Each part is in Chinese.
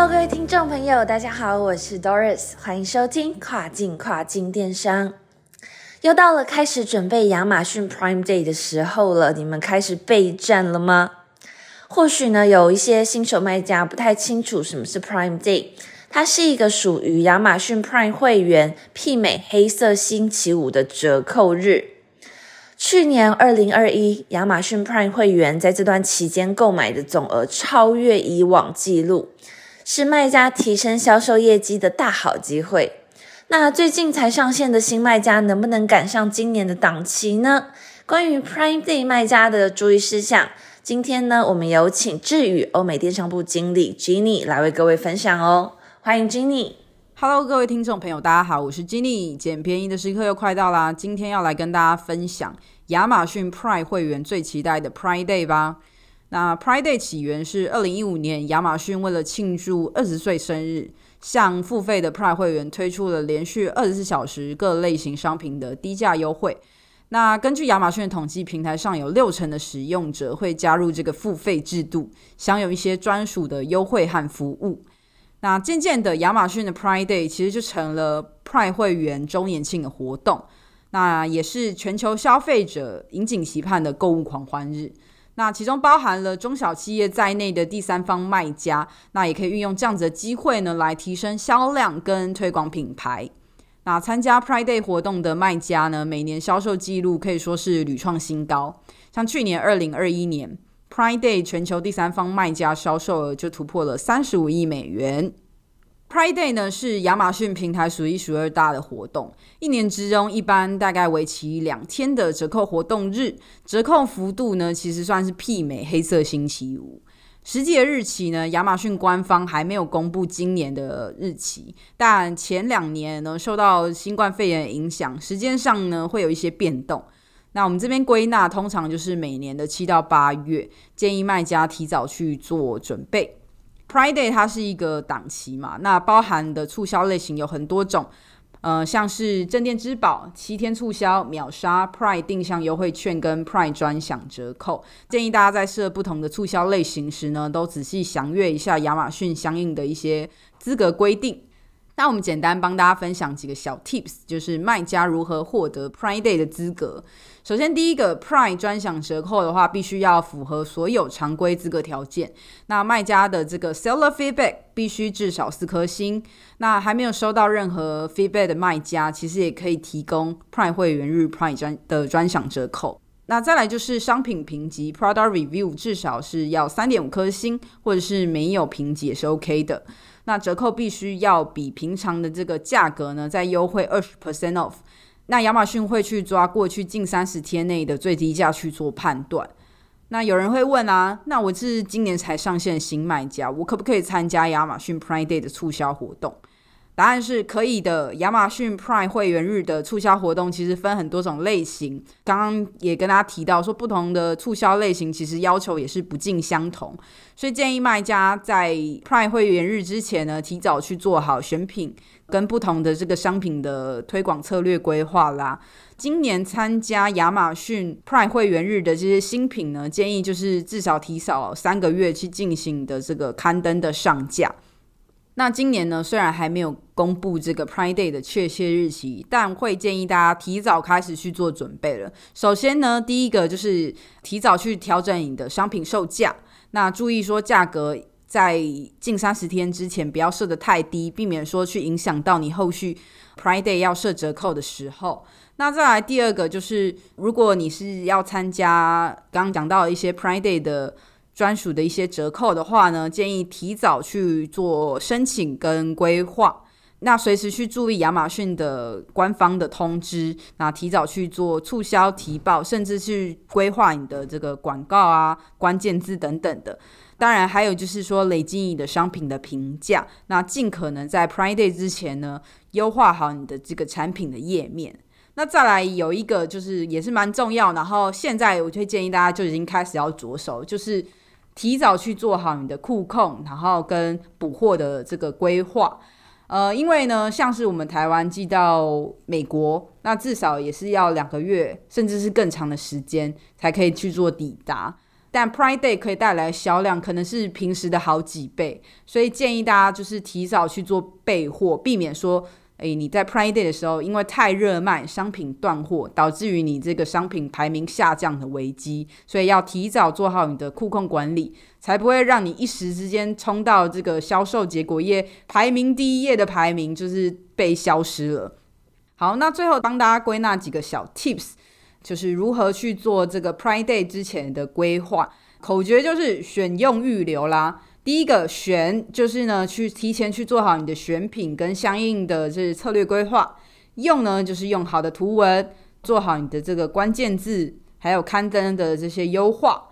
Hello，各位听众朋友，大家好，我是 Doris，欢迎收听跨境跨境电商。又到了开始准备亚马逊 Prime Day 的时候了，你们开始备战了吗？或许呢，有一些新手卖家不太清楚什么是 Prime Day，它是一个属于亚马逊 Prime 会员媲美黑色星期五的折扣日。去年二零二一，亚马逊 Prime 会员在这段期间购买的总额超越以往纪录。是卖家提升销售业绩的大好机会。那最近才上线的新卖家能不能赶上今年的档期呢？关于 Prime Day 卖家的注意事项，今天呢，我们有请智宇欧美电商部经理 Jenny 来为各位分享哦。欢迎 Jenny。Hello，各位听众朋友，大家好，我是 Jenny。捡便宜的时刻又快到啦，今天要来跟大家分享亚马逊 Prime 会员最期待的 Prime Day 吧。那 Pride Day 起源是二零一五年，亚马逊为了庆祝二十岁生日，向付费的 Prime 会员推出了连续二十四小时各类型商品的低价优惠。那根据亚马逊的统计，平台上有六成的使用者会加入这个付费制度，享有一些专属的优惠和服务。那渐渐的，亚马逊的 Pride Day 其实就成了 Prime 会员周年庆的活动，那也是全球消费者引颈期盼的购物狂欢日。那其中包含了中小企业在内的第三方卖家，那也可以运用这样子的机会呢，来提升销量跟推广品牌。那参加 Pride Day 活动的卖家呢，每年销售记录可以说是屡创新高。像去年二零二一年 Pride Day 全球第三方卖家销售额就突破了三十五亿美元。Prime Day 呢是亚马逊平台数一数二大的活动，一年之中一般大概为期两天的折扣活动日，折扣幅度呢其实算是媲美黑色星期五。实际的日期呢，亚马逊官方还没有公布今年的日期，但前两年呢受到新冠肺炎影响，时间上呢会有一些变动。那我们这边归纳，通常就是每年的七到八月，建议卖家提早去做准备。Prime Day 它是一个档期嘛，那包含的促销类型有很多种，呃，像是镇店之宝、七天促销、秒杀、Prime 定向优惠券跟 Prime 专享折扣。建议大家在设不同的促销类型时呢，都仔细详阅一下亚马逊相应的一些资格规定。那我们简单帮大家分享几个小 tips，就是卖家如何获得 Prime Day 的资格。首先，第一个 Prime 专享折扣的话，必须要符合所有常规资格条件。那卖家的这个 Seller Feedback 必须至少四颗星。那还没有收到任何 feedback 的卖家，其实也可以提供 Prime 会员日 Prime 专的专享折扣。那再来就是商品评级 Product Review 至少是要三点五颗星，或者是没有评级也是 OK 的。那折扣必须要比平常的这个价格呢，再优惠二十 percent off。那亚马逊会去抓过去近三十天内的最低价去做判断。那有人会问啊，那我是今年才上线新卖家，我可不可以参加亚马逊 Prime Day 的促销活动？答案是可以的。亚马逊 Prime 会员日的促销活动其实分很多种类型，刚刚也跟大家提到说，不同的促销类型其实要求也是不尽相同，所以建议卖家在 Prime 会员日之前呢，提早去做好选品跟不同的这个商品的推广策略规划啦。今年参加亚马逊 Prime 会员日的这些新品呢，建议就是至少提早三个月去进行的这个刊登的上架。那今年呢，虽然还没有公布这个 Prime Day 的确切日期，但会建议大家提早开始去做准备了。首先呢，第一个就是提早去调整你的商品售价，那注意说价格在近三十天之前不要设得太低，避免说去影响到你后续 Prime Day 要设折扣的时候。那再来第二个就是，如果你是要参加刚刚讲到一些 Prime Day 的。专属的一些折扣的话呢，建议提早去做申请跟规划。那随时去注意亚马逊的官方的通知，那提早去做促销提报，甚至去规划你的这个广告啊、关键字等等的。当然，还有就是说累积你的商品的评价，那尽可能在 Prime Day 之前呢，优化好你的这个产品的页面。那再来有一个就是也是蛮重要，然后现在我就建议大家就已经开始要着手，就是提早去做好你的库控，然后跟补货的这个规划。呃，因为呢，像是我们台湾寄到美国，那至少也是要两个月，甚至是更长的时间才可以去做抵达。但 Prime Day 可以带来销量，可能是平时的好几倍，所以建议大家就是提早去做备货，避免说，诶你在 Prime Day 的时候因为太热卖，商品断货，导致于你这个商品排名下降的危机。所以要提早做好你的库控管理，才不会让你一时之间冲到这个销售结果页排名第一页的排名就是被消失了。好，那最后帮大家归纳几个小 Tips。就是如何去做这个 Prime Day 之前的规划，口诀就是选用预留啦。第一个选就是呢，去提前去做好你的选品跟相应的这策略规划。用呢就是用好的图文，做好你的这个关键字，还有刊登的这些优化。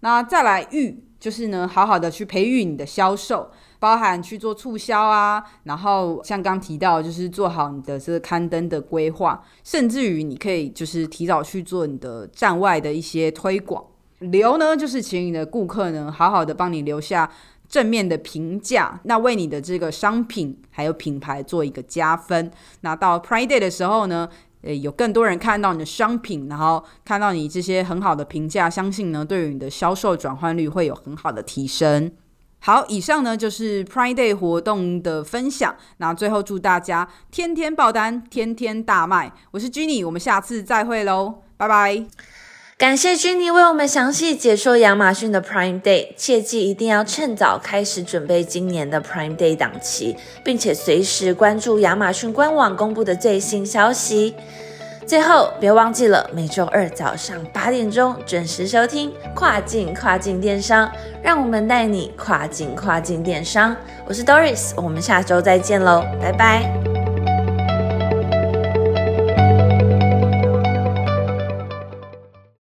那再来预就是呢，好好的去培育你的销售。包含去做促销啊，然后像刚提到，就是做好你的这个刊登的规划，甚至于你可以就是提早去做你的站外的一些推广。留呢，就是请你的顾客呢，好好的帮你留下正面的评价，那为你的这个商品还有品牌做一个加分。那到 Prime Day 的时候呢，呃，有更多人看到你的商品，然后看到你这些很好的评价，相信呢，对于你的销售转换率会有很好的提升。好，以上呢就是 Prime Day 活动的分享。那最后祝大家天天爆单，天天大卖。我是 Jenny，我们下次再会喽，拜拜。感谢 Jenny 为我们详细解说亚马逊的 Prime Day，切记一定要趁早开始准备今年的 Prime Day 档期，并且随时关注亚马逊官网公布的最新消息。最后，别忘记了每周二早上八点钟准时收听《跨境跨境电商》，让我们带你跨境跨境电商。我是 Doris，我们下周再见喽，拜拜。